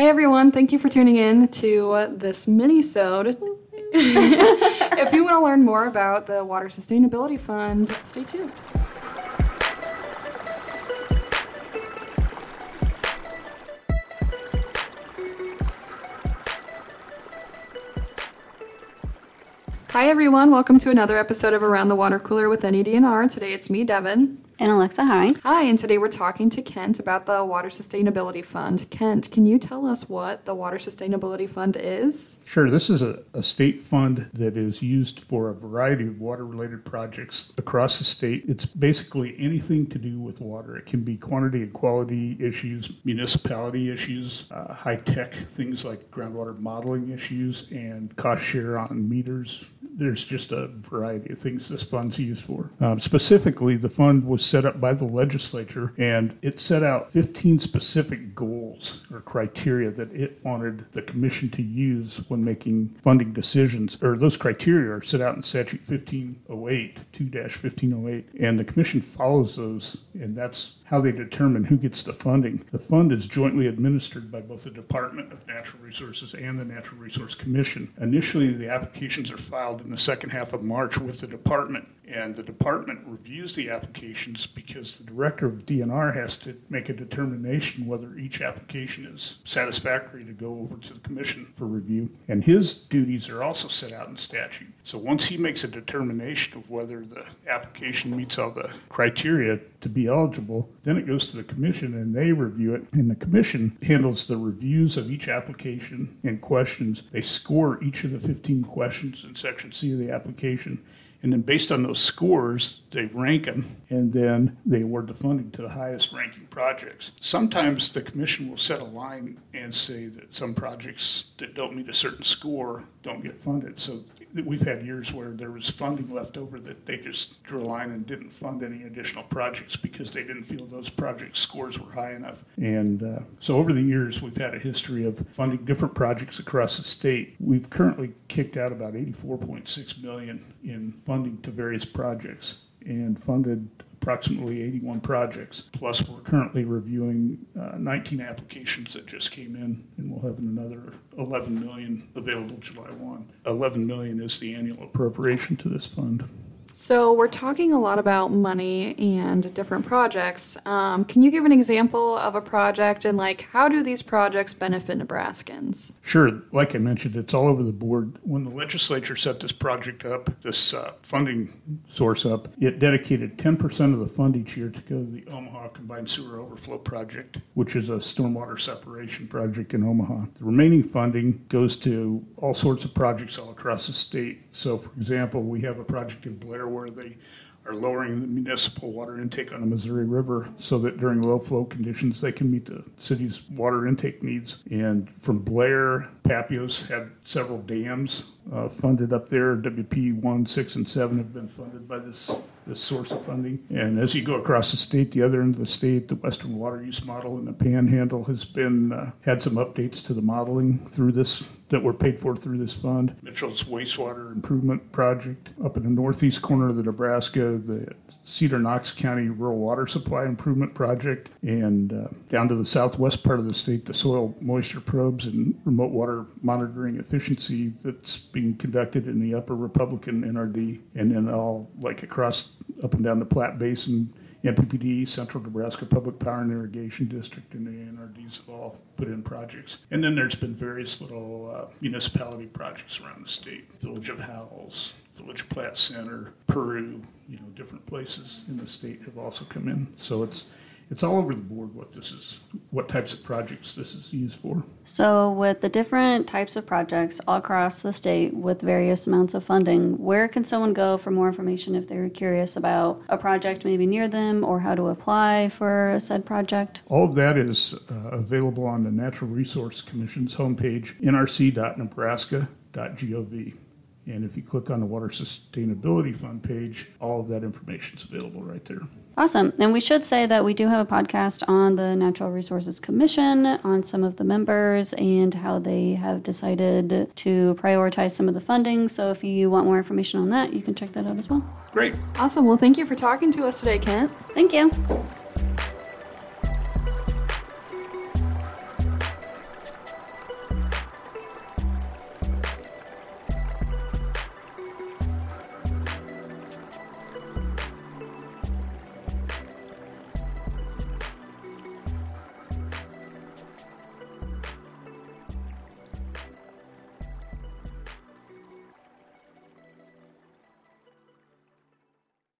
Hey everyone, thank you for tuning in to this mini-sode. if you want to learn more about the Water Sustainability Fund, stay tuned. Hi everyone, welcome to another episode of Around the Water Cooler with NEDNR. Today it's me, Dehvynne. And Alexa, hi. Hi, and today we're talking to Kent about the Water Sustainability Fund. Kent, can you tell us what the Water Sustainability Fund is? Sure. This is a, a state fund that is used for a variety of water related projects across the state. It's basically anything to do with water. It can be quantity and quality issues, municipality issues, uh, high tech things like groundwater modeling issues, and cost share on meters. There's just a variety of things this fund's used for. Um, specifically, the fund was set up by the legislature and it set out 15 specific goals or criteria that it wanted the commission to use when making funding decisions. Or those criteria are set out in statute 1508, 2 1508, and the commission follows those, and that's how they determine who gets the funding. The fund is jointly administered by both the Department of Natural Resources and the Natural Resource Commission. Initially, the applications are filed in the second half of March with the department, and the department reviews the applications because the director of DNR has to make a determination whether each application is satisfactory to go over to the commission for review. And his duties are also set out in statute. So once he makes a determination of whether the application meets all the criteria to be eligible, then it goes to the commission and they review it. And the commission handles the reviews of each application and questions. They score each of the 15 questions in section Of the application. And then based on those scores, they rank them and then they award the funding to the highest ranking projects. Sometimes the commission will set a line and say that some projects that don't meet a certain score don't get funded. So we've had years where there was funding left over that they just drew a line and didn't fund any additional projects because they didn't feel those project scores were high enough. And uh, so over the years, we've had a history of funding different projects across the state. We've currently kicked out about 84.6 million in funding to various projects and funded approximately 81 projects. Plus, we're currently reviewing uh, 19 applications that just came in, and we'll have another 11 million available July 1. 11 million is the annual appropriation to this fund. So, we're talking a lot about money and different projects. Um, can you give an example of a project and, like, how do these projects benefit Nebraskans? Sure. Like I mentioned, it's all over the board. When the legislature set this project up, this uh, funding source up, it dedicated 10% of the fund each year to go to the Omaha Combined Sewer Overflow Project, which is a stormwater separation project in Omaha. The remaining funding goes to all sorts of projects all across the state. So, for example, we have a project in Blair where they are lowering the municipal water intake on the Missouri River so that during low flow conditions they can meet the city's water intake needs. And from Blair, Papio's had several dams uh, funded up there. WP 1, 6, and 7 have been funded by this, this source of funding. And as you go across the state, the other end of the state, the Western Water Use Model and the Panhandle has been uh, had some updates to the modeling through this that were paid for through this fund. Mitchell's wastewater improvement project up in the northeast corner of the Nebraska, the Cedar Knox County Rural Water Supply Improvement Project, and uh, down to the southwest part of the state, the soil moisture probes and remote water monitoring efficiency that's being conducted in the Upper Republican NRD, and then all like across up and down the Platte Basin NPPD, Central Nebraska Public Power and Irrigation District, and the NRDs have all put in projects. And then there's been various little uh, municipality projects around the state Village of Howells, Village of Platte Center, Peru, you know, different places in the state have also come in. So it's it's all over the board what this is, what types of projects this is used for. So, with the different types of projects all across the state with various amounts of funding, where can someone go for more information if they're curious about a project maybe near them or how to apply for a said project? All of that is uh, available on the Natural Resource Commission's homepage, nrc.nebraska.gov. And if you click on the Water Sustainability Fund page, all of that information is available right there. Awesome. And we should say that we do have a podcast on the Natural Resources Commission, on some of the members, and how they have decided to prioritize some of the funding. So if you want more information on that, you can check that out as well. Great. Awesome. Well, thank you for talking to us today, Kent. Thank you.